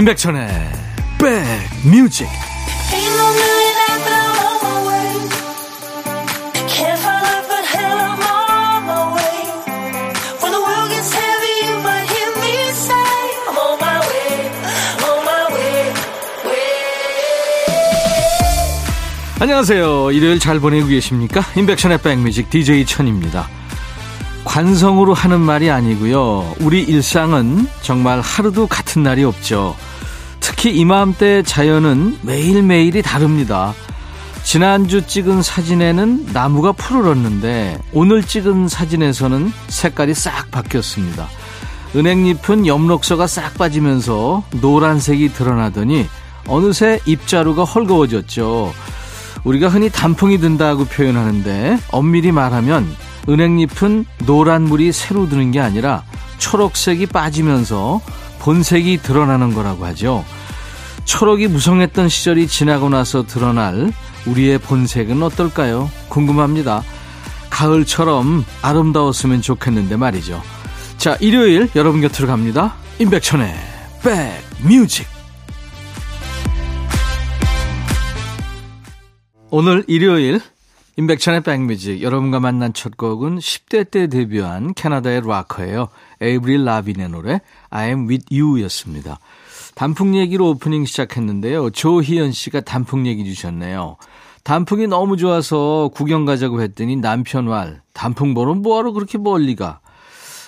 임백천의 백뮤직 안녕하세요. 일요일 잘 보내고 계십니까? 임백천의 백뮤직 DJ 천입니다. 관성으로 하는 말이 아니고요. 우리 일상은 정말 하루도 같은 날이 없죠. 특히 이맘때 자연은 매일매일이 다릅니다. 지난주 찍은 사진에는 나무가 푸르렀는데 오늘 찍은 사진에서는 색깔이 싹 바뀌었습니다. 은행잎은 엽록서가 싹 빠지면서 노란색이 드러나더니 어느새 잎자루가 헐거워졌죠. 우리가 흔히 단풍이 든다고 표현하는데 엄밀히 말하면 은행잎은 노란 물이 새로 드는 게 아니라 초록색이 빠지면서 본색이 드러나는 거라고 하죠. 초록이 무성했던 시절이 지나고 나서 드러날 우리의 본색은 어떨까요? 궁금합니다. 가을처럼 아름다웠으면 좋겠는데 말이죠. 자, 일요일 여러분 곁으로 갑니다. 임백천의 백뮤직. 오늘 일요일 임백천의 백뮤직 여러분과 만난 첫 곡은 10대 때 데뷔한 캐나다의 락커예요. 에이브릴 라빈의 노래 I'm With You였습니다. 단풍 얘기로 오프닝 시작했는데요. 조희연 씨가 단풍 얘기 주셨네요. 단풍이 너무 좋아서 구경 가자고 했더니 남편 말 단풍 보러 뭐하러 그렇게 멀리 가.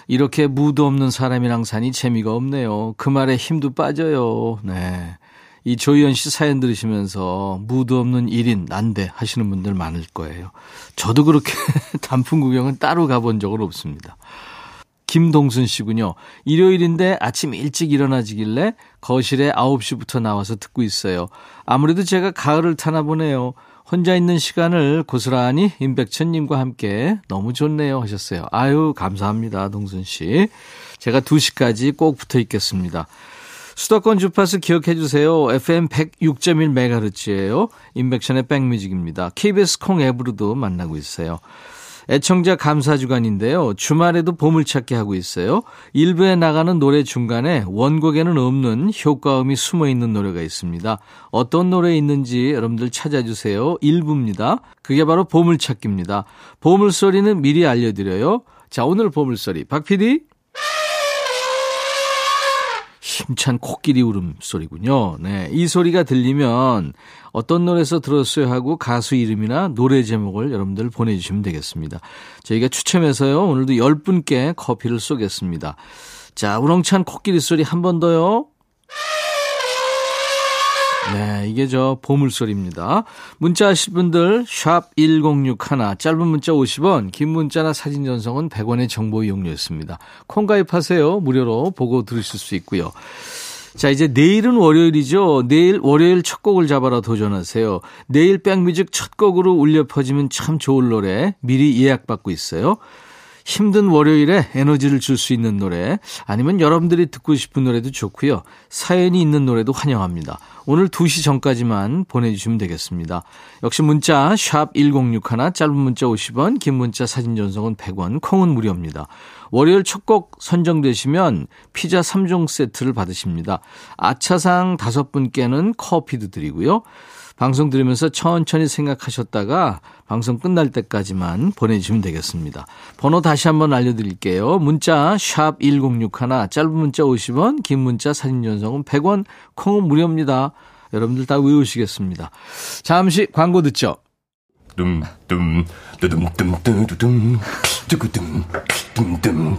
이렇게 무도 없는 사람이랑 사니 재미가 없네요. 그 말에 힘도 빠져요. 네. 이 조희연 씨 사연 들으시면서 무도 없는 1인 난데 하시는 분들 많을 거예요. 저도 그렇게 단풍 구경은 따로 가본 적은 없습니다. 김동순 씨군요. 일요일인데 아침 일찍 일어나지길래 거실에 9시부터 나와서 듣고 있어요. 아무래도 제가 가을을 타나 보네요. 혼자 있는 시간을 고스란히 임백천님과 함께 너무 좋네요 하셨어요. 아유, 감사합니다. 동순 씨. 제가 2시까지 꼭 붙어 있겠습니다. 수도권 주파수 기억해 주세요. FM 106.1MHz예요. 인백션의 백뮤직입니다. KBS 콩 앱으로도 만나고 있어요. 애청자 감사 주간인데요. 주말에도 보물찾기 하고 있어요. 일부에 나가는 노래 중간에 원곡에는 없는 효과음이 숨어 있는 노래가 있습니다. 어떤 노래 있는지 여러분들 찾아주세요. 일부입니다. 그게 바로 보물찾기입니다. 보물소리는 미리 알려드려요. 자, 오늘 보물소리. 박 PD? 힘찬 코끼리 울음소리군요. 네. 이 소리가 들리면 어떤 노래에서 들었어요 하고 가수 이름이나 노래 제목을 여러분들 보내주시면 되겠습니다. 저희가 추첨해서요. 오늘도 10분께 커피를 쏘겠습니다. 자, 우렁찬 코끼리 소리 한 번 더요. 네, 이게 저 보물소리입니다. 문자 하실 분들 샵 1061, 짧은 문자 50원, 긴 문자나 사진 전송은 100원의 정보 이용료였습니다. 콩 가입하세요. 무료로 보고 들으실 수 있고요. 자, 이제 내일은 월요일이죠. 내일 월요일 첫 곡을 잡아라 도전하세요. 내일 백뮤직 첫 곡으로 울려 퍼지면 참 좋을 노래 미리 예약받고 있어요. 힘든 월요일에 에너지를 줄 수 있는 노래 아니면 여러분들이 듣고 싶은 노래도 좋고요. 사연이 있는 노래도 환영합니다. 오늘 2시 전까지만 보내주시면 되겠습니다. 역시 문자 샵 1061, 짧은 문자 50원, 긴 문자 사진 전송은 100원, 콩은 무료입니다. 월요일 첫 곡 선정되시면 피자 3종 세트를 받으십니다. 아차상 5분께는 커피도 드리고요. 방송 들으면서 천천히 생각하셨다가 방송 끝날 때까지만 보내주시면 되겠습니다. 번호 다시 한번 알려드릴게요. 문자 샵 1061, 짧은 문자 50원, 긴 문자 사진 전송은 100원, 콩은 무료입니다. 여러분들 다 외우시겠습니다. 잠시 광고 듣죠. 둠둠 뚜둠 뚜구둠 둠둠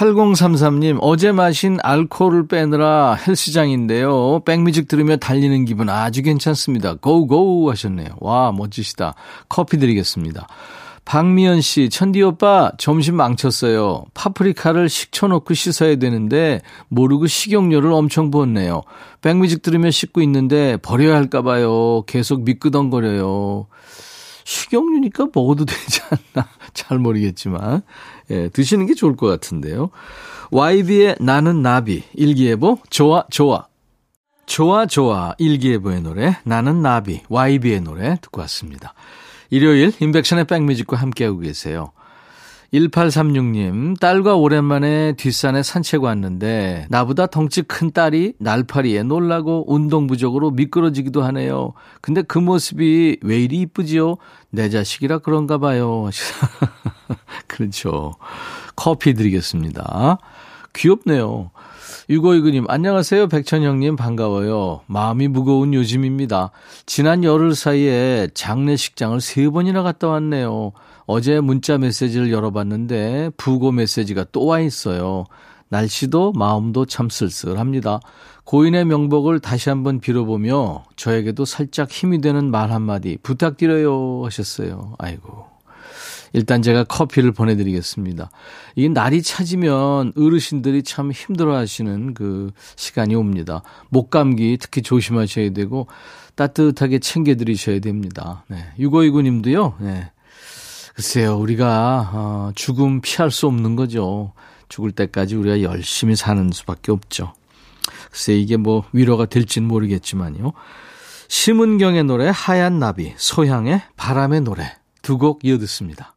8033님, 어제 마신 알코올을 빼느라 헬스장인데요. 백뮤직 들으며 달리는 기분 아주 괜찮습니다. 고고 하셨네요. 와, 멋지시다. 커피 드리겠습니다. 박미연 씨, 천디 오빠, 점심 망쳤어요. 파프리카를 식초 넣고 씻어야 되는데, 모르고 식용유를 엄청 부었네요. 백뮤직 들으며 씻고 있는데, 버려야 할까봐요. 계속 미끄덩거려요. 식용유니까 먹어도 되지 않나. 잘 모르겠지만. 예, 드시는 게 좋을 것 같은데요. YB의 나는 나비, 일기예보, 좋아, 좋아. 좋아, 좋아, 일기예보의 노래, 나는 나비, YB의 노래 듣고 왔습니다. 일요일, 인백션의 백뮤직과 함께하고 계세요. 1836님, 딸과 오랜만에 뒷산에 산책 왔는데, 나보다 덩치 큰 딸이 날파리에 놀라고 운동 부족으로 미끄러지기도 하네요. 근데 그 모습이 왜 이리 이쁘지요? 내 자식이라 그런가 봐요. 그렇죠. 커피 드리겠습니다. 귀엽네요. 6529님, 안녕하세요. 백천형님, 반가워요. 마음이 무거운 요즘입니다. 지난 열흘 사이에 장례식장을 세 번이나 갔다 왔네요. 어제 문자 메시지를 열어봤는데, 부고 메시지가 또 와 있어요. 날씨도 마음도 참 쓸쓸합니다. 고인의 명복을 다시 한번 빌어보며 저에게도 살짝 힘이 되는 말 한마디 부탁드려요 하셨어요. 아이고. 일단 제가 커피를 보내드리겠습니다. 이 날이 차지면 어르신들이 참 힘들어 하시는 그 시간이 옵니다. 목감기 특히 조심하셔야 되고 따뜻하게 챙겨드리셔야 됩니다. 네. 6529님도요, 네. 글쎄요, 우리가, 어, 죽음 피할 수 없는 거죠. 죽을 때까지 우리가 열심히 사는 수밖에 없죠. 글쎄, 이게 뭐 위로가 될진 모르겠지만요. 심은경의 노래 하얀 나비, 소향의 바람의 노래 두 곡 이어 듣습니다.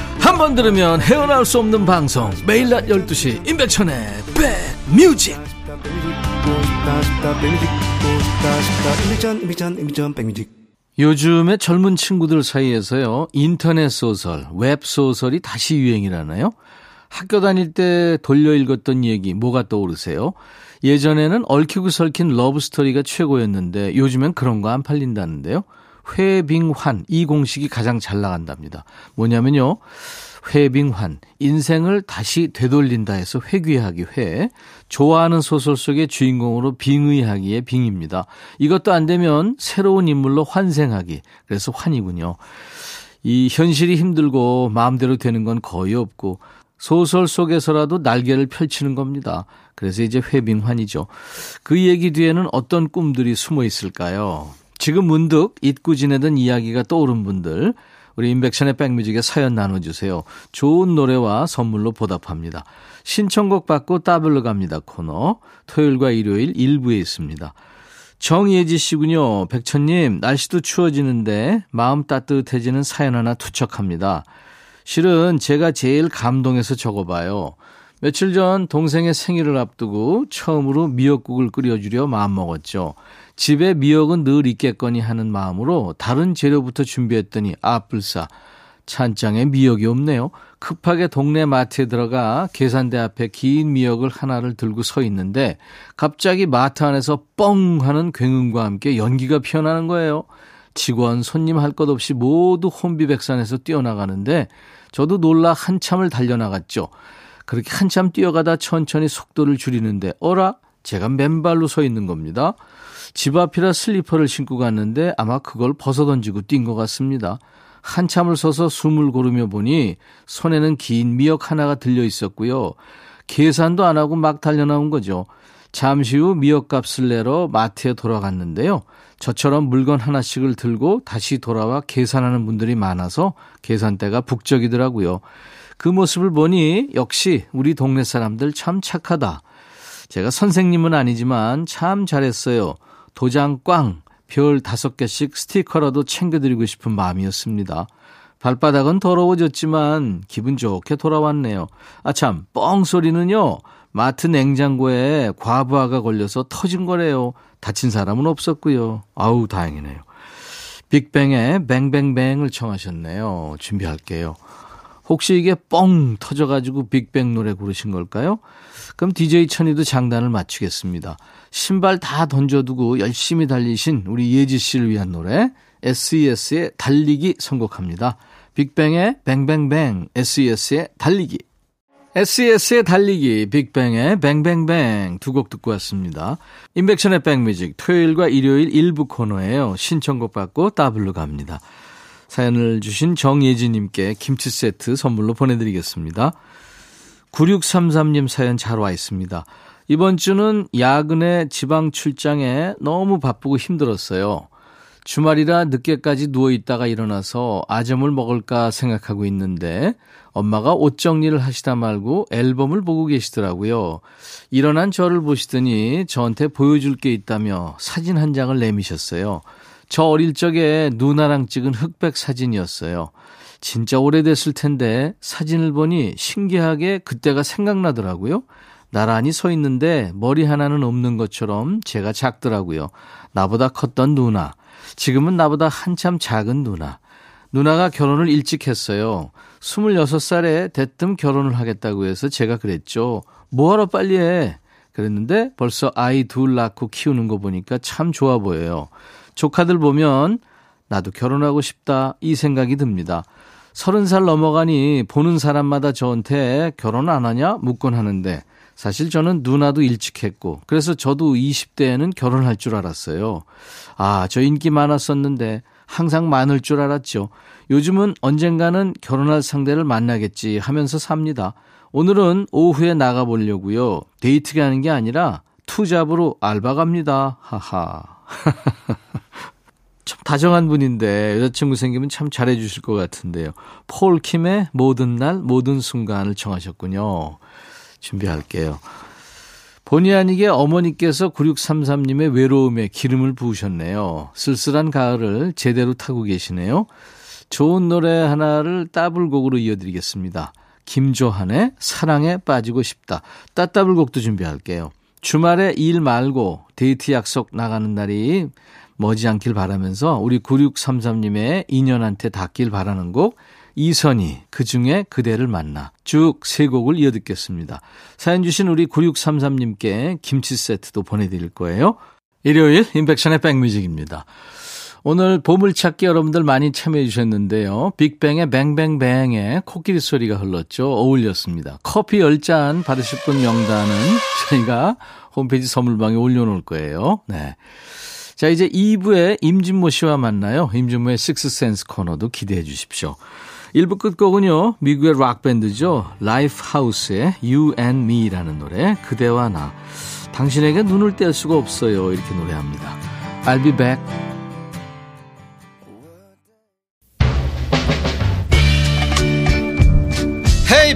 한 번 들으면 헤어나올 수 없는 방송 매일 낮 12시 임백천의 백뮤직 요즘에 젊은 친구들 사이에서요 인터넷 소설, 웹 소설이 다시 유행이라나요? 학교 다닐 때 돌려 읽었던 얘기 뭐가 떠오르세요? 예전에는 얽히고 설킨 러브 스토리가 최고였는데 요즘엔 그런 거 안 팔린다는데요. 회빙환 이 공식이 가장 잘 나간답니다. 뭐냐면요. 회빙환 인생을 다시 되돌린다 해서 회귀하기 회 좋아하는 소설 속의 주인공으로 빙의하기의 빙입니다. 이것도 안 되면 새로운 인물로 환생하기 그래서 환이군요. 이 현실이 힘들고 마음대로 되는 건 거의 없고 소설 속에서라도 날개를 펼치는 겁니다. 그래서 이제 회빙환이죠. 그 얘기 뒤에는 어떤 꿈들이 숨어 있을까요? 지금 문득 잊고 지내던 이야기가 떠오른 분들 우리 인백션의 백뮤직에 사연 나눠주세요. 좋은 노래와 선물로 보답합니다. 신청곡 받고 따블로 갑니다 코너 토요일과 일요일 일부에 있습니다. 정예지 씨군요. 백천님 날씨도 추워지는데 마음 따뜻해지는 사연 하나 투척합니다. 실은 제가 제일 감동해서 적어봐요. 며칠 전 동생의 생일을 앞두고 처음으로 미역국을 끓여주려 마음먹었죠. 집에 미역은 늘 있겠거니 하는 마음으로 다른 재료부터 준비했더니 아뿔싸 찬장에 미역이 없네요. 급하게 동네 마트에 들어가 계산대 앞에 긴 미역을 하나를 들고 서 있는데 갑자기 마트 안에서 뻥 하는 굉음과 함께 연기가 피어나는 거예요. 직원, 손님 할 것 없이 모두 혼비백산에서 뛰어나가는데 저도 놀라 한참을 달려나갔죠. 그렇게 한참 뛰어가다 천천히 속도를 줄이는데 어라? 제가 맨발로 서 있는 겁니다. 집 앞이라 슬리퍼를 신고 갔는데 아마 그걸 벗어 던지고 뛴 것 같습니다. 한참을 서서 숨을 고르며 보니 손에는 긴 미역 하나가 들려 있었고요. 계산도 안 하고 막 달려나온 거죠. 잠시 후 미역값을 내러 마트에 돌아갔는데요. 저처럼 물건 하나씩을 들고 다시 돌아와 계산하는 분들이 많아서 계산대가 북적이더라고요. 그 모습을 보니 역시 우리 동네 사람들 참 착하다. 제가 선생님은 아니지만 참 잘했어요. 도장 꽝, 별 다섯 개씩 스티커라도 챙겨드리고 싶은 마음이었습니다. 발바닥은 더러워졌지만 기분 좋게 돌아왔네요. 아 참, 뻥 소리는요. 마트 냉장고에 과부하가 걸려서 터진 거래요. 다친 사람은 없었고요. 아우 다행이네요. 빅뱅의 뱅뱅뱅을 청하셨네요. 준비할게요. 혹시 이게 뻥 터져가지고 빅뱅 노래 고르신 걸까요? 그럼 DJ 천이도 장단을 맞추겠습니다. 신발 다 던져두고 열심히 달리신 우리 예지 씨를 위한 노래 SES의 달리기 선곡합니다. 빅뱅의 뱅뱅뱅, SES의 달리기. SES의 달리기, 빅뱅의 뱅뱅뱅 두 곡 듣고 왔습니다. 인백션의 백뮤직 토요일과 일요일 일부 코너예요. 신청곡 받고 따블로 갑니다. 사연을 주신 정예진님께 김치 세트 선물로 보내드리겠습니다. 9633님 사연 잘 와 있습니다. 이번 주는 야근에 지방 출장에 너무 바쁘고 힘들었어요. 주말이라 늦게까지 누워 있다가 일어나서 아점을 먹을까 생각하고 있는데 엄마가 옷 정리를 하시다 말고 앨범을 보고 계시더라고요. 일어난 저를 보시더니 저한테 보여줄 게 있다며 사진 한 장을 내미셨어요. 저 어릴 적에 누나랑 찍은 흑백 사진이었어요. 진짜 오래됐을 텐데 사진을 보니 신기하게 그때가 생각나더라고요. 나란히 서 있는데 머리 하나는 없는 것처럼 제가 작더라고요. 나보다 컸던 누나. 지금은 나보다 한참 작은 누나. 누나가 결혼을 일찍 했어요. 26살에 대뜸 결혼을 하겠다고 해서 제가 그랬죠. 뭐하러 빨리 해? 그랬는데 벌써 아이 둘 낳고 키우는 거 보니까 참 좋아 보여요. 조카들 보면 나도 결혼하고 싶다 이 생각이 듭니다. 서른 살 넘어가니 보는 사람마다 저한테 결혼 안 하냐 묻곤 하는데 사실 저는 누나도 일찍 했고 그래서 저도 20대에는 결혼할 줄 알았어요. 아, 저 인기 많았었는데 항상 많을 줄 알았죠. 요즘은 언젠가는 결혼할 상대를 만나겠지 하면서 삽니다. 오늘은 오후에 나가보려고요. 데이트 가는 게 아니라 투잡으로 알바 갑니다. 하하. 참 다정한 분인데 여자친구 생기면 참 잘해주실 것 같은데요. 폴킴의 모든 날 모든 순간을 청하셨군요. 준비할게요. 본의 아니게 어머니께서 9633님의 외로움에 기름을 부으셨네요. 쓸쓸한 가을을 제대로 타고 계시네요. 좋은 노래 하나를 따블곡으로 이어드리겠습니다. 김조한의 사랑에 빠지고 싶다. 따따블곡도 준비할게요. 주말에 일 말고 데이트 약속 나가는 날이 머지않길 바라면서 우리 9633님의 인연한테 닿길 바라는 곡 이선희 그 중에 그대를 만나 쭉 세 곡을 이어 듣겠습니다. 사연 주신 우리 9633님께 김치 세트도 보내드릴 거예요. 일요일 인백션의 백뮤직입니다. 오늘 보물찾기 여러분들 많이 참여해 주셨는데요. 빅뱅의 뱅뱅뱅의 코끼리 소리가 흘렀죠. 어울렸습니다. 커피 10잔 받으실 분 명단은 저희가 홈페이지 선물방에 올려놓을 거예요. 네. 자, 이제 2부에 임진모 씨와 만나요. 임진모의 식스센스 코너도 기대해 주십시오. 1부 끝곡은요, 미국의 락밴드죠. 라이프 하우스의 You and Me라는 노래, 그대와 나. 당신에게 눈을 뗄 수가 없어요. 이렇게 노래합니다. I'll be back.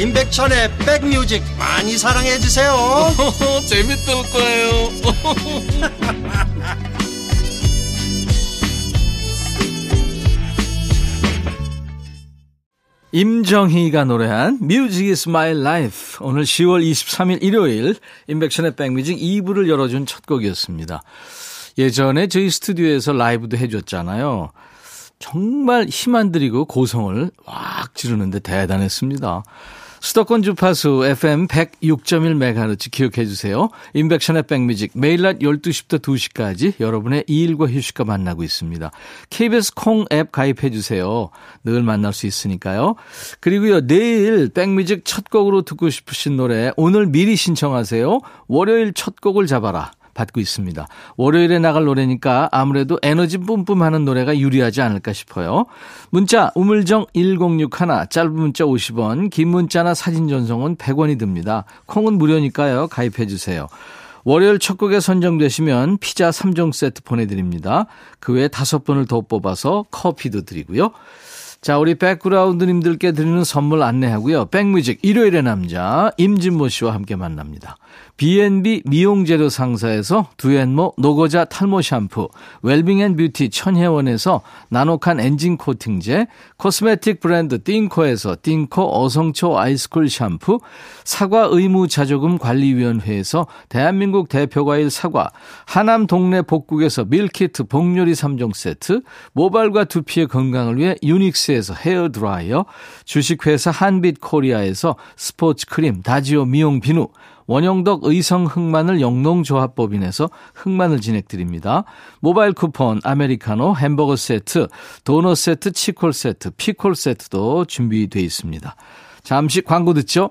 임백천의 백뮤직 많이 사랑해 주세요 재밌을 거예요 임정희가 노래한 Music is my life. 오늘 10월 23일 일요일 인백션의 백뮤직 2부를 열어준 첫 곡이었습니다. 예전에 저희 스튜디오에서 라이브도 해줬잖아요. 정말 힘 안 들이고 고성을 왁 지르는데 대단했습니다. 수도권 주파수 FM 106.1MHz 기억해 주세요. 인백션의 백뮤직 매일 낮 12시부터 2시까지 여러분의 일과 휴식과 만나고 있습니다. KBS 콩 앱 가입해 주세요. 늘 만날 수 있으니까요. 그리고요. 내일 백뮤직 첫 곡으로 듣고 싶으신 노래 오늘 미리 신청하세요. 월요일 첫 곡을 잡아라. 받고 있습니다. 월요일에 나갈 노래니까 아무래도 에너지 뿜뿜 하는 노래가 유리하지 않을까 싶어요. 문자 우물정 1061 짧은 문자 50원 긴 문자나 사진 전송은 100원이 듭니다. 콩은 무료니까요. 가입해 주세요. 월요일 첫 곡에 선정되시면 피자 3종 세트 보내드립니다. 그 외에 다섯 분을 더 뽑아서 커피도 드리고요. 자, 우리 백그라운드님들께 드리는 선물 안내하고요. 백뮤직 일요일의 남자 임진모 씨와 함께 만납니다. B&B 미용재료 상사에서 두앤모 노고자 탈모 샴푸, 웰빙앤뷰티 천혜원에서 나노칸 엔진 코팅제, 코스메틱 브랜드 띵코에서 띵코 어성초 아이스쿨 샴푸, 사과 의무 자조금 관리위원회에서 대한민국 대표과일 사과, 하남 동네 복국에서 밀키트 복요리 3종 세트, 모발과 두피의 건강을 위해 유닉스 에서 헤어 드라이어, 주식회사 한빛 코리아에서 스포츠 크림 다지오 미용 비누, 원형덕 의성 흑마늘 영농조합법인에서 흑마늘 진행드립니다. 모바일 쿠폰, 아메리카노, 햄버거 세트, 도넛 세트, 치콜 세트, 피콜 세트도 준비되어 있습니다. 잠시 광고 듣죠?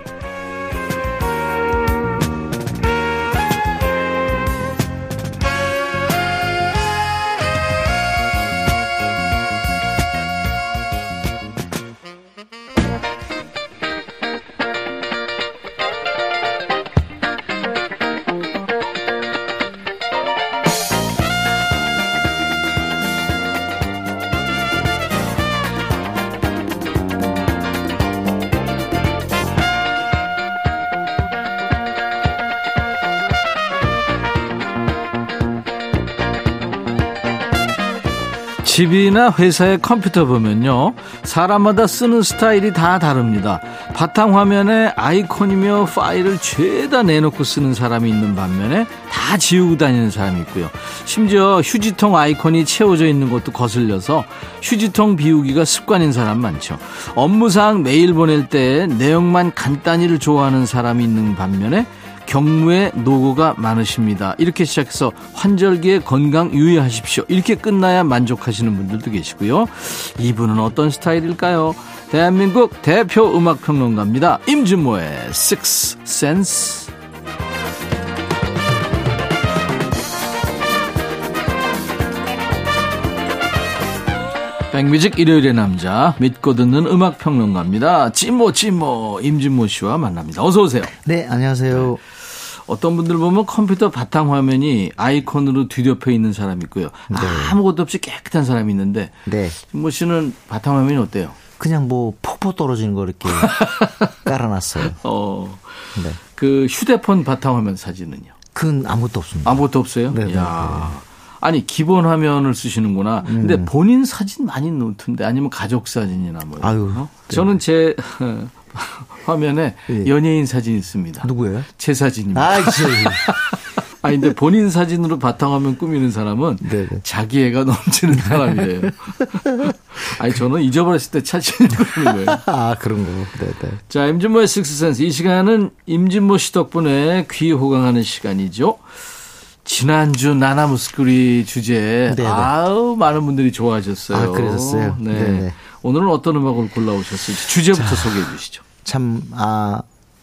집이나 회사의 컴퓨터 보면요. 사람마다 쓰는 스타일이 다 다릅니다. 바탕화면에 아이콘이며 파일을 죄다 내놓고 쓰는 사람이 있는 반면에 다 지우고 다니는 사람이 있고요. 심지어 휴지통 아이콘이 채워져 있는 것도 거슬려서 휴지통 비우기가 습관인 사람 많죠. 업무상 메일 보낼 때 내용만 간단히를 좋아하는 사람이 있는 반면에 경무에 노고가 많으십니다. 이렇게 시작해서 환절기에 건강 유의하십시오. 이렇게 끝나야 만족하시는 분들도 계시고요. 이분은 어떤 스타일일까요? 대한민국 대표 음악평론가입니다. 임준모의 Six Sense. 백뮤직 일요일의 남자 믿고 듣는 음악 평론가입니다. 찐모 찐모 임진모 씨와 만납니다. 어서 오세요. 네, 안녕하세요. 어떤 분들 보면 컴퓨터 바탕 화면이 아이콘으로 뒤덮여 있는 사람이 있고요. 네. 아무것도 없이 깨끗한 사람이 있는데 네. 모 씨는 바탕 화면이 어때요? 그냥 뭐 폭포 떨어지는 거 이렇게 깔아놨어요. 어. 네. 그 휴대폰 바탕 화면 사진은요? 그건 아무것도 없습니다. 아무것도 없어요? 네, 네, 야. 아니 기본 화면을 쓰시는구나. 근데 음. 본인 사진 많이 놓던데 아니면 가족 사진이나 뭐. 아유, 어? 네. 저는 제 화면에 예. 연예인 사진 있습니다. 누구예요? 제 사진입니다. 아, 저, 아니 근데 본인 사진으로 바탕화면 꾸미는 사람은 네네. 자기 애가 넘치는 사람이에요. 아니 저는 잊어버렸을 때 하는 거예요. 아, 그런 거. 네, 네. 자 임진모의 식스센스 이 시간은 임진모 씨 덕분에 귀 호강하는 시간이죠. 지난주 나나무스크리 주제 네네. 아우 많은 분들이 좋아하셨어요. 아, 그러셨어요? 네. 네네. 오늘은 어떤 음악을 골라오셨을지 주제부터 소개해 주시죠. 참, 아,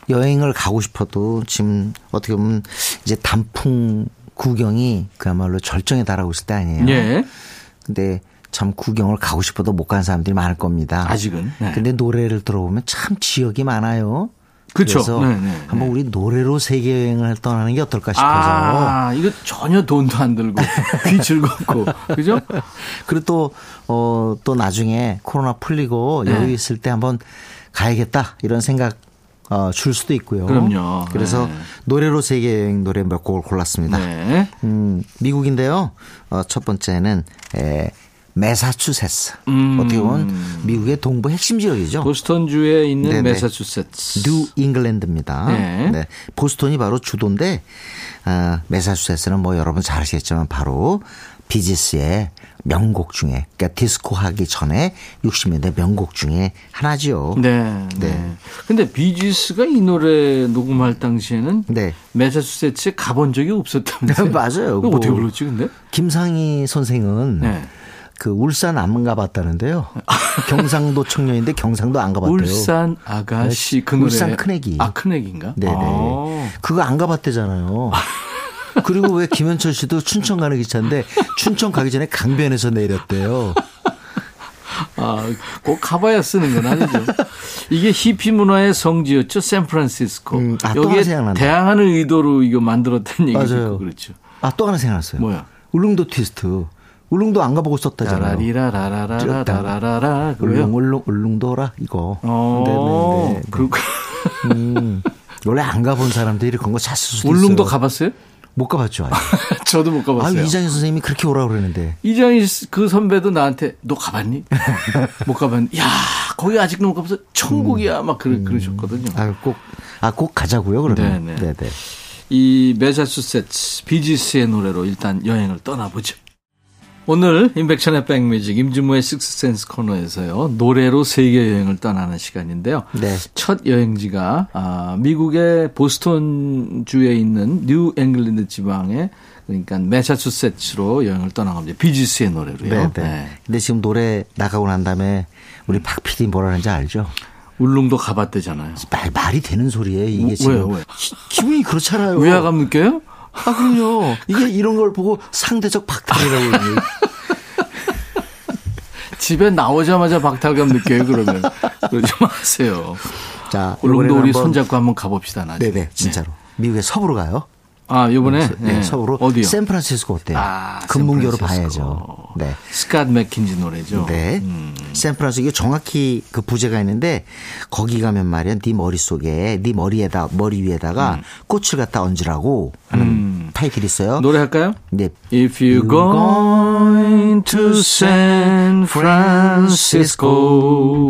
여행을 가고 싶어도 지금 어떻게 보면 이제 단풍 구경이 그야말로 절정에 달하고 있을 때 아니에요. 예. 근데 참 구경을 가고 싶어도 못 간 사람들이 많을 겁니다. 아직은. 네. 근데 노래를 들어보면 참 지역이 많아요. 그쵸. 그래서 네, 네, 한번 우리 노래로 세계 여행을 떠나는 게 어떨까 싶어서 아, 이거 전혀 돈도 안 들고 귀 즐겁고 그죠? 그리고 또, 어, 또 나중에 코로나 풀리고 네. 여유 있을 때 한번 가야겠다 이런 생각 어, 줄 수도 있고요. 그럼요. 그래서 네. 노래로 세계 여행 노래 몇 곡을 골랐습니다. 네. 음, 미국인데요. 어, 첫 번째는 에, 메사추세츠. 음. 어떻게 보면 미국의 동부 핵심 지역이죠. 보스턴주에 있는 네네. 매사추세츠. 뉴 잉글랜드입니다. 네. 보스턴이 바로 주도인데 아, 메사추세츠는 뭐 여러분 잘 아시겠지만 바로 비지스의 명곡 중에 그러니까 디스코 하기 전에 60년대 명곡 중에 하나지요. 네, 네. 네. 근데 비지스가 이 노래 녹음할 당시에는 네. 매사추세츠에 가본 적이 없었다면서요? 맞아요. 그거 어떻게 뭐 불렀지 근데? 김상희 선생은 네. 그 울산 안 가봤다는데요. 경상도 청년인데 경상도 안 가봤대요. 울산 아가씨 그 노래. 울산 큰애기. 아 큰애기인가? 네네. 아. 그거 안 가봤대잖아요. 그리고 왜 김현철 씨도 춘천 가는 기차인데 춘천 가기 전에 강변에서 내렸대요. 아, 꼭 가봐야 쓰는 건 아니죠. 이게 히피 문화의 성지였죠, 샌프란시스코. 음, 아, 또 하나 여기에. 대항하는 의도로 이거 만들었다는 얘기도 맞아요. 그렇죠. 아, 또 하나 생각났어요. 뭐야? 울릉도 트위스트. 울릉도 안 가보고 썼다잖아요. 라라리라라라라라라 그거요? 울릉, 울릉, 울릉도라, 이거. 어, 네 네네. 그 음, 원래 안 가본 사람들이 그런 거잘쓸 수도 울릉도 있어요. 가봤어요? 못 가봤죠. 아직. 저도 못 아, 가봤어요. 이장희 선생님이 그렇게 오라고 그러는데. 이장희 씨, 그 선배도 나한테 너 가봤니? 못 가봤니? 야 거기 아직도 못 가봐서 천국이야 막 그러, 그러셨거든요. 아, 꼭, 아, 꼭 가자고요, 그러면. 네네. 네네. 이 매사추세츠 비지스의 노래로 일단 여행을 떠나보죠. 오늘 임백천의 백뮤직 임진모의 식스센스 코너에서요 노래로 세계 여행을 떠나는 시간인데요. 네. 첫 여행지가 아, 미국의 보스턴 주에 있는 뉴 잉글랜드 지방에 그러니까 매사추세츠로 여행을 떠나갑니다. 비지스의 노래로요. 네, 네. 네. 근데 지금 노래 나가고 난 다음에 우리 박 PD 뭐라는지 알죠? 울릉도 가봤대잖아요. 말, 말이 되는 소리예요, 이게 어, 지금. 왜요, 왜요? 기- 기분이 그렇잖아요. 위화감 느껴요? 아, 그럼요. 이게 이런 걸 보고 상대적 박탈이라고 그러네요. 집에 나오자마자 박탈감 느껴요, 그러면. 그러지 마세요. 자, 그 울릉도 우리 한번 손잡고 한번 가봅시다, 나 네네, 네. 진짜로. 네. 미국의 서부로 가요. 아, 요번에? 네, 네. 서부로. 어디요? 샌프란시스코 어때요? 아, 금문교로 봐야죠. 네. 스캇 맥킨지 노래죠. 네. 음. 샌프란시스코 정확히 그 부제가 있는데 거기 가면 말이야. 네 머릿속에, 네 머리에다, 머리 위에다가 음. 꽃을 갖다 얹으라고 하는 음. 8길 있어요. 노래할까요? 네. If you going to San Francisco,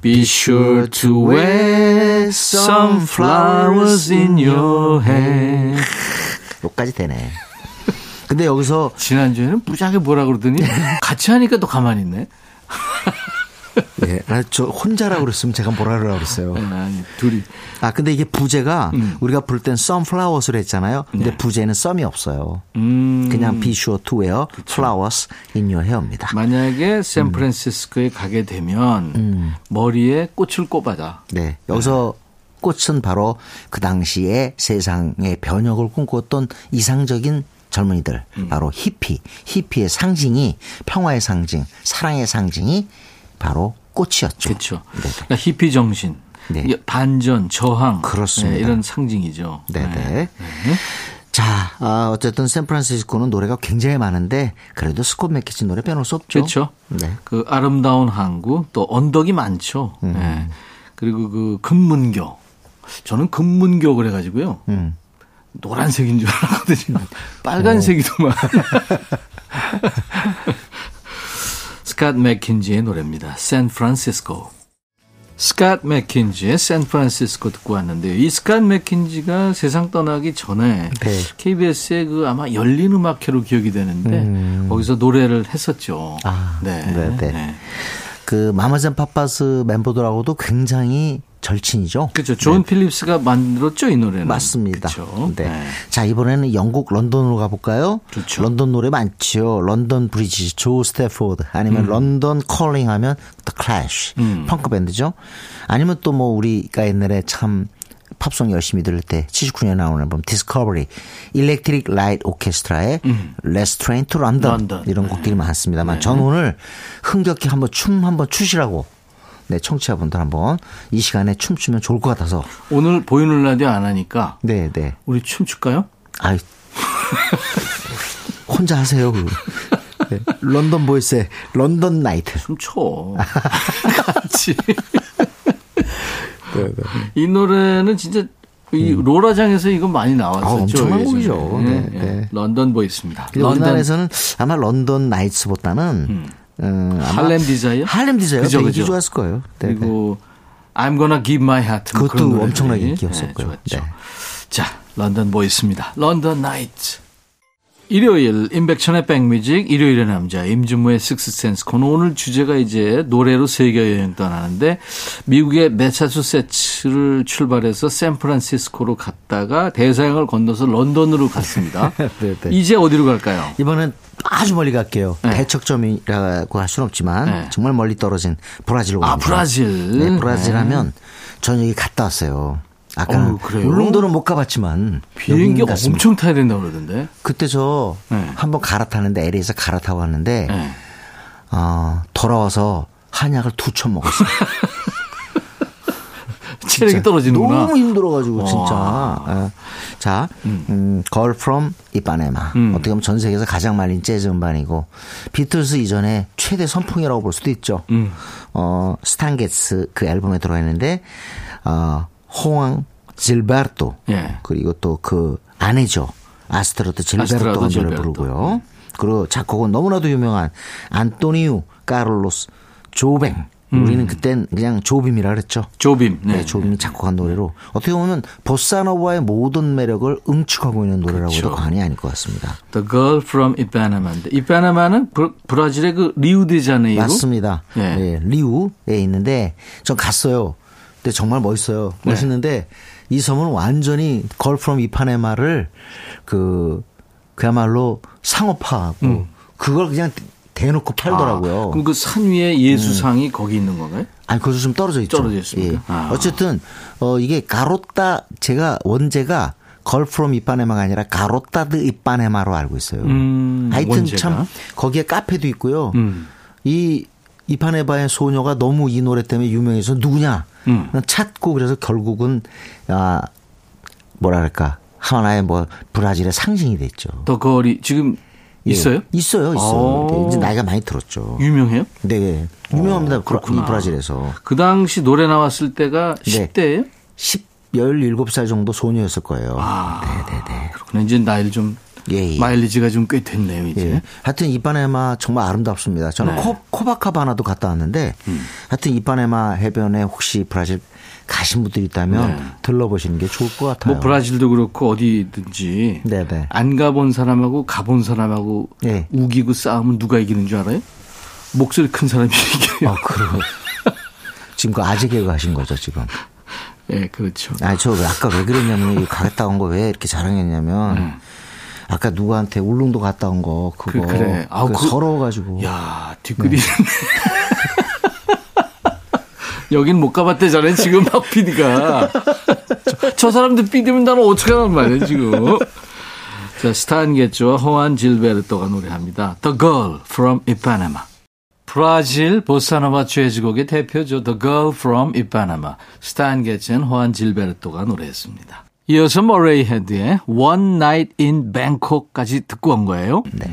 be sure to wear some flowers in your hand. 여기까지 되네. 근데 여기서 지난주에는 무지하게 뭐라 그러더니 같이 하니까 또 가만히 있네. 예, 아, 저 혼자라고 그랬으면 제가 뭐라 그러라고 그랬어요. 아니, 둘이. 아, 근데 이게 부제가 음. 우리가 부를 땐 sunflowers를 했잖아요. 근데 부제는 썸이 없어요. 네. 음, 그냥 be sure to wear flowers in your hair입니다. 만약에 샌프란시스코에 가게 되면 음. 머리에 꽃을 꼽아다. 네. 여기서 꽃은 바로 그 당시에 세상의 변혁을 꿈꿨던 이상적인 젊은이들, 음. 바로 히피. 히피의 상징이 평화의 상징, 사랑의 상징이 바로 꽃이었죠. 그렇죠. 네. 그러니까 히피 정신, 네. 이 반전, 저항, 그렇습니다. 네, 이런 상징이죠. 네네. 자, 아, 어쨌든 샌프란시스코는 노래가 굉장히 많은데 그래도 스콧 맥키치 노래 빼놓을 수 없죠. 그렇죠. 네. 그 아름다운 항구 또 언덕이 많죠. 음. 네. 그리고 그 금문교. 저는 금문교 그래 가지고요. 음. 노란색인 줄 알았거든요. 빨간색이더만. 스캇 맥킨지의 노래입니다. 샌프란시스코. 스캇 맥킨지의 샌프란시스코 듣고 왔는데요. 이 스캇 맥킨지가 세상 떠나기 전에 네. KBS의 그 아마 열린 음악회로 기억이 되는데 거기서 노래를 했었죠. 음. 아, 네, 네. 그 마마스 앤 파파스 멤버들하고도 굉장히 절친이죠. 그렇죠. 존 필립스가 만들었죠, 이 노래는. 맞습니다. 그렇죠. 네. 네. 자, 이번에는 영국 런던으로 가볼까요? 좋죠. 런던 노래 많지요. London Bridge, 조 스태포드, 아니면 음. London Calling 하면 The Clash, 펑크 밴드죠. 아니면 또 뭐 우리가 옛날에 참 팝송 열심히 들을 때 79년에 나온 앨범 Discovery, 일렉트릭 라이트 오케스트라의 Let's Train to London, 런던. 이런 곡들이 많습니다만 전 오늘 흥겹게 한번 춤 한번 추시라고 네, 청취자분들 한번 이 시간에 춤추면 좋을 것 같아서 오늘 보이는 라디오 안 하니까 네, 네. 우리 춤출까요? 아이. 혼자 하세요. 네. 런던 보이스의 런던 나이트. 춤춰. 같이. 이 노래는 진짜 이 로라장에서 이거 많이 나왔었죠. 아, 엄청난. 곡이죠. 예, 네, 예. 네. 런던 보이스입니다. 우리나라에서는 아마 London Nights보다는 음, 아마 Harlem Desire? Harlem Desire 그죠, 그죠. 좋았을 거예요. 네, 네. 그리고 I'm gonna give my heart. 뭐 그것도. 엄청나게 인기였었고요. 네, 좋았죠. 네. 자, 런던 보이스입니다. London Night. 일요일 임백천의 백뮤직 일요일의 남자 임진모의 식스센스 코너 오늘 주제가 이제 노래로 세계 여행 떠나는데 미국의 매사추세츠를 출발해서 샌프란시스코로 갔다가 대서양을 건너서 런던으로 갔습니다. 네, 네. 이제 어디로 갈까요? 이번엔 아주 멀리 갈게요. 네. 대척점이라고 할 수는 없지만 네. 정말 멀리 떨어진 브라질로 아, 갑니다. 브라질. 네, 브라질 네. 하면 저는 여기 갔다 왔어요. 아까 그래요? 울릉도는 못 가봤지만 비행기. 엄청 타야 된다고 그러던데. 그때 저 네. 한번 갈아타는데 LA에서 갈아타고 왔는데 네. 어, 돌아와서 한약을 두 첩 먹었어요. 체력이 떨어지는구나. 너무 힘들어가지고 진짜. 예. 자, 음, Girl from Ipanema. 음. 어떻게 보면 전 세계에서 가장 팔린 재즈 음반이고 비틀스 이전에 최대 선풍이라고 볼 수도 있죠. 음. 어, 스탄 게츠 그 앨범에 들어가 있는데 어, 호앙 질베르토 예. 그리고 또 그 아내죠. 아스트루드 질베르토가 아스트루드 노래. 부르고요. 그리고 작곡은 너무나도 유명한 안토니우 카를로스 조뱅. 우리는 그땐 그냥 조빔이라 그랬죠. 조빔. 네, 네. 조빔이 작곡한 노래로 어떻게 보면 보사노바의 모든 매력을 응축하고 있는 노래라고 해도 그렇죠. 과언이 아닐 것 같습니다. The Girl from Ipanema인데 이파네마는 브라- 브라질의 그 리우데자네이루. 맞습니다. 예. 예, 리우에 있는데 전 갔어요. 근데 정말 멋있어요. 네. 멋있는데 이 섬은 완전히 Girl from Ipanema를 그 그야말로 상업화하고 그걸 그냥 대놓고 팔더라고요. 음. 아, 그럼 그 산 위에 예수상이 거기 있는 건가요? 아니 거기서 좀 떨어져 있죠. 떨어져 있습니까? 예. 아. 어쨌든 어 이게 가로따 제가 원제가 걸 프롬 이파네마가 아니라 가로따드 이파네마로 알고 있어요. 음, 하여튼 원제가. 참 거기에 카페도 있고요. 음. 이 이파네바의 소녀가 너무 이 노래 때문에 유명해서 누구냐 음. 찾고 그래서 결국은 아 뭐랄까 하나의 뭐 브라질의 상징이 됐죠. 더 걸이 지금 예. 있어요? 있어요, 있어요. 오. 네, 이제 나이가 많이 들었죠. 유명해요? 네, 유명합니다. 어, 그렇구나. 이 브라질에서. 그 당시 노래 나왔을 때가 네. 10대예요? 10, 17살 정도 소녀였을 거예요. 아, 네 네 네. 그렇구나. 이제 나이를 좀 예, 예. 마일리지가 좀 꽤 됐네요, 이제. 예. 하여튼 이파네마 정말 아름답습니다. 저는 네. 음. 코, 코바카바나도 갔다 왔는데 하여튼 이파네마 해변에 혹시 브라질 가신 분들이 있다면 네. 들러보시는 게 좋을 것 같아요. 뭐 브라질도 그렇고 어디든지 네네. 안 가본 사람하고 가본 사람하고 네. 우기고 싸우면 누가 이기는 줄 알아요? 목소리 큰 사람이 이겨요. 아, 그래요. 지금 그 아재 개그 하신 거죠, 지금. 예, 그렇죠. 아니, 저왜 아까 왜 그랬냐면, 이 가겠다 온 거 왜 이렇게 자랑했냐면, 아까 누구한테 울릉도 갔다 온 거, 그거. 음. 그, 그래. 아우, 그거 그- 서러워가지고. 야, 뒷글이. 여긴 못 가봤대잖아요, 지금 박 PD가. 저, 저 사람도 PD면 나는 어떡하란 말이에요, 지금. 자, 스탄 게츠와 호앙 질베르토가 노래합니다. The Girl from Ipanema. 브라질 보사노바 재즈곡의 대표죠. The Girl from Ipanema. 스탄 게츠는 호앙 질베르토가 노래했습니다. 이어서 머레이 헤드의 One Night in Bangkok까지 듣고 온 거예요. 네.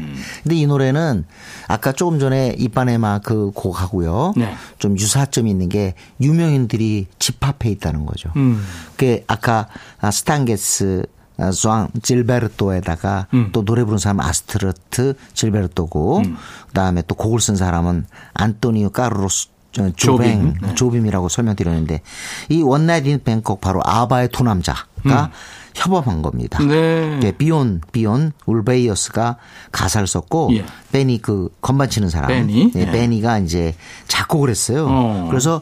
근데 이 노래는 아까 조금 전에 이파네마 그 곡하고요. 네. 좀 유사점이 있는 게 유명인들이 집합해 있다는 거죠. 음. 그 아까 아, 스탄 게츠 아, 조앙 질베르토에다가 음. 또 노래 부른 사람 아스트루드 질베르토고 그다음에 또 곡을 쓴 사람은 안토니오 카를로스 저, 조뱅 조빔. 네. 조빔이라고 설명드렸는데 이 One Night in Bangkok 바로 아바의 두 남자가 협업한 겁니다. 음. 네. 예, 비욘 비욘 울베이어스가 가사를 썼고 예. 베니 그 건반 치는 사람 베니? 예, 예. 베니가 이제 작곡을 했어요. 어. 그래서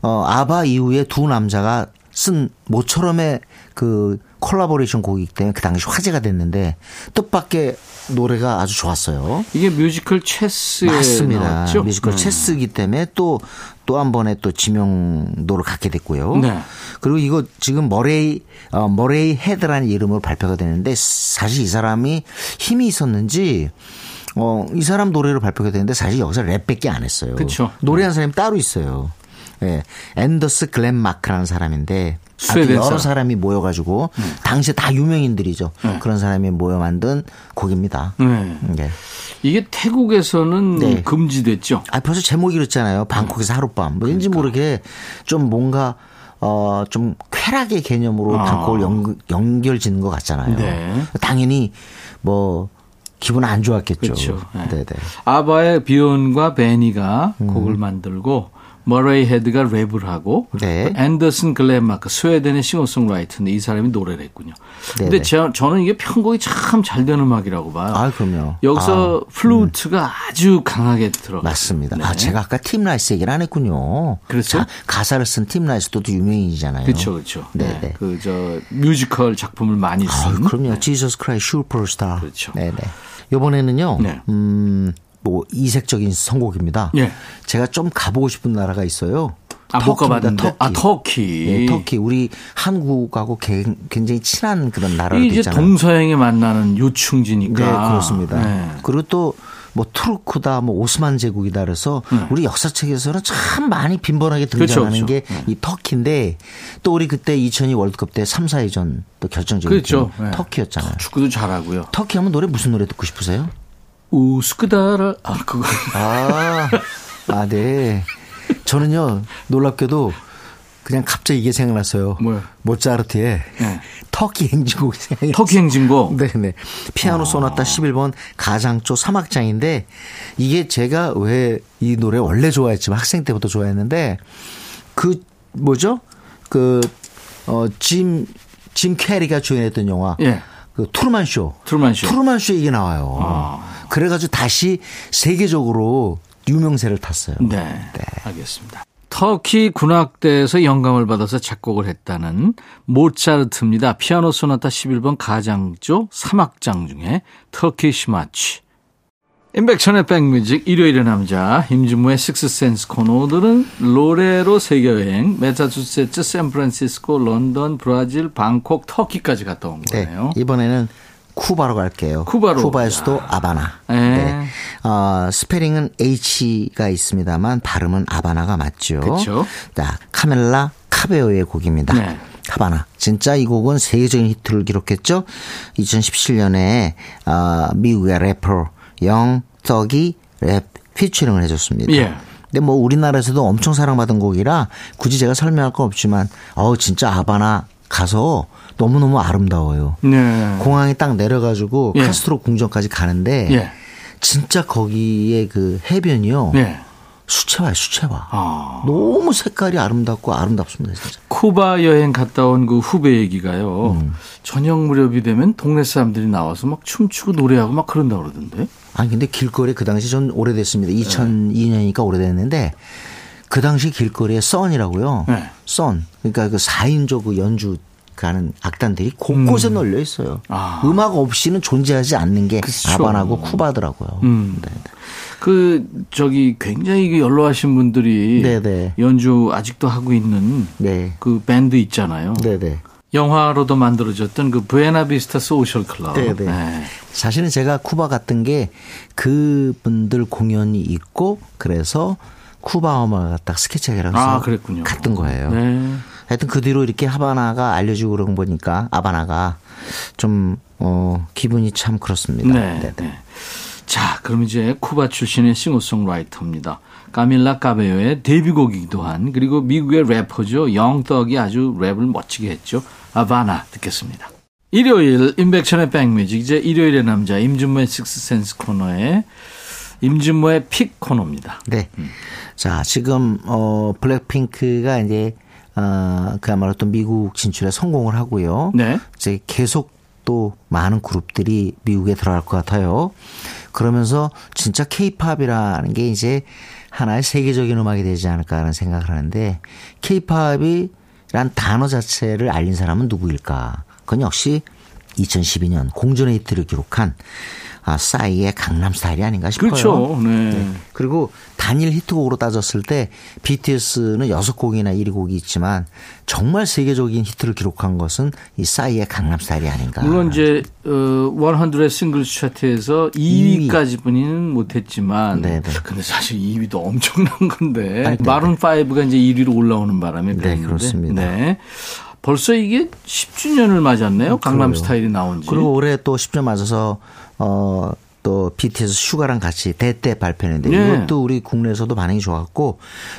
어 아바 이후에 두 남자가 쓴 모처럼의 그 콜라보레이션 곡이기 때문에 그 당시 화제가 됐는데 뜻밖의 노래가 아주 좋았어요. 이게 뮤지컬 체스에 맞습니다. 나왔죠? 뮤지컬 음. 체스이기 때문에 또 또 한 번의 또 지명도를 갖게 됐고요. 네. 그리고 이거 지금 머레이 어, 머레이 헤드라는 이름으로 발표가 되는데 사실 이 사람이 힘이 있었는지 어, 이 사람 노래로 발표가 되는데 사실 여기서 랩밖에 안 했어요. 그쵸. 노래한 사람이 따로 있어요. 예. 앤더스 글렌마크라는 사람인데 스웨덴 여러 사람. 음. 사람이 모여가지고 당시에 다 유명인들이죠. 그런 사람이 모여 만든 곡입니다. 네. 예. 이게 태국에서는 네. 금지됐죠. 아, 벌써 제목이 그렇잖아요. 방콕에서 하룻밤. 뭐 왠지 모르게 좀 뭔가 어, 좀 쾌락의 개념으로 아. 방콕을 연, 연결 짓는 것 같잖아요. 네. 당연히 뭐 기분 안 좋았겠죠. 그렇죠. 네. 네네. 아바의 비욘과 베니가 곡을 만들고 머레이 헤드가 랩을 하고 네. 또 앤더슨 글렌마크 스웨덴의 싱어송라이터인데 이 사람이 노래를 했군요. 근데. 제, 저는 이게 편곡이 참 잘된 음악이라고 봐요. 아, 그럼요. 여기서 플루트가 아주 강하게 들어가. 맞습니다. 네. 아, 제가 아까 팀 라이스 얘기를 안 했군요. 자, 가사를 쓴 팀 라이스도 유명인이잖아요. 그렇죠, 그렇죠. 네네. 네. 그저 뮤지컬 작품을 많이 아, 쓴. 그럼요. Jesus Christ Superstar. 그렇죠. 네 네. 이번에는요. 네. 음, 뭐 이색적인 선곡입니다. 예. 제가 좀 가보고 싶은 나라가 있어요. 아, 뭐 터키입니다. 터키. 아, 터키. 예, 터키. 우리 한국하고 개- 굉장히 친한 그런 나라들 이제 있잖아요. 동서양에 만나는 요충지니까. 네, 그렇습니다. 네. 그리고 또 뭐 투르크다, 뭐 오스만 제국이다 그래서 우리 역사책에서는 참 많이 빈번하게 등장하는 네. 그렇죠, 게이 터키인데 또 우리 그때 2002 월드컵 때 3, 4위전 또 결정적인 그렇죠. 네. 터키였잖아요. 축구도 잘하고요. 터키 하면 노래 무슨 노래 듣고 싶으세요? 우스크다라 아 그거 아, 아, 네. 저는요, 놀랍게도 그냥 갑자기 이게 생각났어요. 뭐요? 모차르트의 네. 터키 행진곡이 생각이 터키 행진곡. 네네. 피아노 소나타 11번 가장조 3악장인데 이게 제가 왜 이 노래 원래 좋아했지만 학생 때부터 좋아했는데 그 뭐죠? 그, 어, 짐, 짐 캐리가 주연했던 영화. 예. 그 Truman Show. Truman Show. Truman Show 이게 나와요. 아. 그래가지고 다시 세계적으로 유명세를 탔어요. 네, 알겠습니다. 터키 군악대에서 영감을 받아서 작곡을 했다는 모차르트입니다. 피아노 소나타 11번 가장조 3악장 중에 Turkish March. 임백천의 백뮤직 일요일의 남자 임진모의 Sixth Sense 코너 오늘은 노래로 세계여행 메사추세츠 샌프란시스코 런던 브라질 방콕 터키까지 갔다 온 네. 거네요. 이번에는 쿠바로 갈게요. 쿠바로. 쿠바의 수도 아바나. 네. 네. 어, 스펠링은 H가 있습니다만 발음은 아바나가 맞죠. 그쵸. 자, 카밀라 카베요의 곡입니다. 네. 하바나. 진짜 이 곡은 세계적인 히트를 기록했죠. 2017년에 어, 미국의 래퍼 Young Thug이 랩 피처링을 해줬습니다. 예. 근데 뭐 우리나라에서도 엄청 사랑받은 곡이라 굳이 제가 설명할 건 없지만 어우 진짜 아바나 가서 너무너무 아름다워요. 네. 공항에 딱 내려가지고 예. 카스트로 궁전까지 가는데 예. 진짜 거기에 그 해변이요. 네. 수채화예요, 수채화. 아. 너무 색깔이 아름답고 아름답습니다, 진짜. 쿠바 여행 갔다 온 그 후배 얘기가요. 음. 저녁 무렵이 되면 동네 사람들이 나와서 막 춤추고 노래하고 막 그런다 그러던데. 아니 근데 길거리 그 당시 전 오래됐습니다. 2002년이니까 오래됐는데 그 당시 길거리에 썬이라고요. 네. 썬. 그러니까 그 4인조 그 연주 가는 악단들이 곳곳에 널려 있어요. 음. 아. 음악 없이는 존재하지 않는 게 그쵸. 아반하고 쿠바더라고요. 음. 네, 네. 그 저기 굉장히 그 연로하신 분들이 네네. 연주 아직도 하고 있는 네. 그 밴드 있잖아요. 네네. 영화로도 만들어졌던 그 부에나비스타 소셜 클럽. 네 네. 사실은 제가 쿠바 갔던 게 그분들 공연이 있고 그래서 쿠바 음악을 딱 스케치하기로 해서 아, 그랬군요. 갔던 거예요. 네. 하여튼 그 뒤로 이렇게 하바나가 알려지고 그런 거 보니까 아바나가 좀, 어, 기분이 참 그렇습니다. 네. 네네. 네. 자, 그럼 이제 쿠바 출신의 싱어송라이터입니다. 카밀라 카베요의 데뷔곡이기도 한 그리고 미국의 래퍼죠. Young Thug이 아주 랩을 멋지게 했죠. 아바나 듣겠습니다. 일요일 임백천의 백뮤직 이제 일요일의 남자 임진모의 Sixth Sense 코너에 임진모의 pick 코너입니다. 네. 자, 지금, 어, 블랙핑크가 이제, 어, 그야말로 또 미국 진출에 성공을 하고요. 네. 이제 계속 또 많은 그룹들이 미국에 들어갈 것 같아요. 그러면서 진짜 케이팝이라는 게 이제 하나의 세계적인 음악이 되지 않을까 하는 생각을 하는데 케이팝이 란 단어 자체를 알린 사람은 누구일까? 그건 역시 2012년 공전의 히트를 기록한 아, 싸이의 강남 스타일이 아닌가 싶어요. 그렇죠. 네. 그리고 단일 히트곡으로 따졌을 때 BTS는 여섯 곡이나 1위 곡이 있지만 정말 세계적인 히트를 기록한 것은 이 싸이의 강남 스타일이 아닌가. 물론 이제 어, 100의 싱글 차트에서 2위까지뿐이는 못했지만 네네. 근데 사실 2위도 엄청난 건데 아니, 네. 마룬 5가 이제 1위로 올라오는 바람에 네, 그렇습니다. 네. 벌써 이게 10주년을 맞았네요. 강남 그래요. 스타일이 나온 지. 그리고 올해 또 10년 맞아서 어, 또 BTS 슈가랑 같이 That That 발표했는데 네. 이것도 우리 국내에서도 반응이 좋았고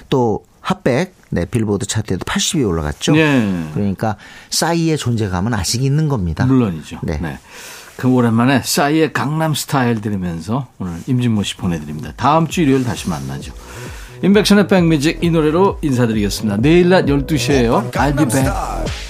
또 핫백 네 빌보드 차트에도 80위에 올라갔죠. 네. 그러니까 싸이의 존재감은 아직 있는 겁니다. 물론이죠. 네. 네. 그럼 오랜만에 싸이의 강남 스타일 들으면서 오늘 임진모 씨 보내드립니다. 다음 주 일요일 다시 만나죠. 인백션의 백뮤직 이 노래로 인사드리겠습니다. 내일 낮 12시에요. I'll be back.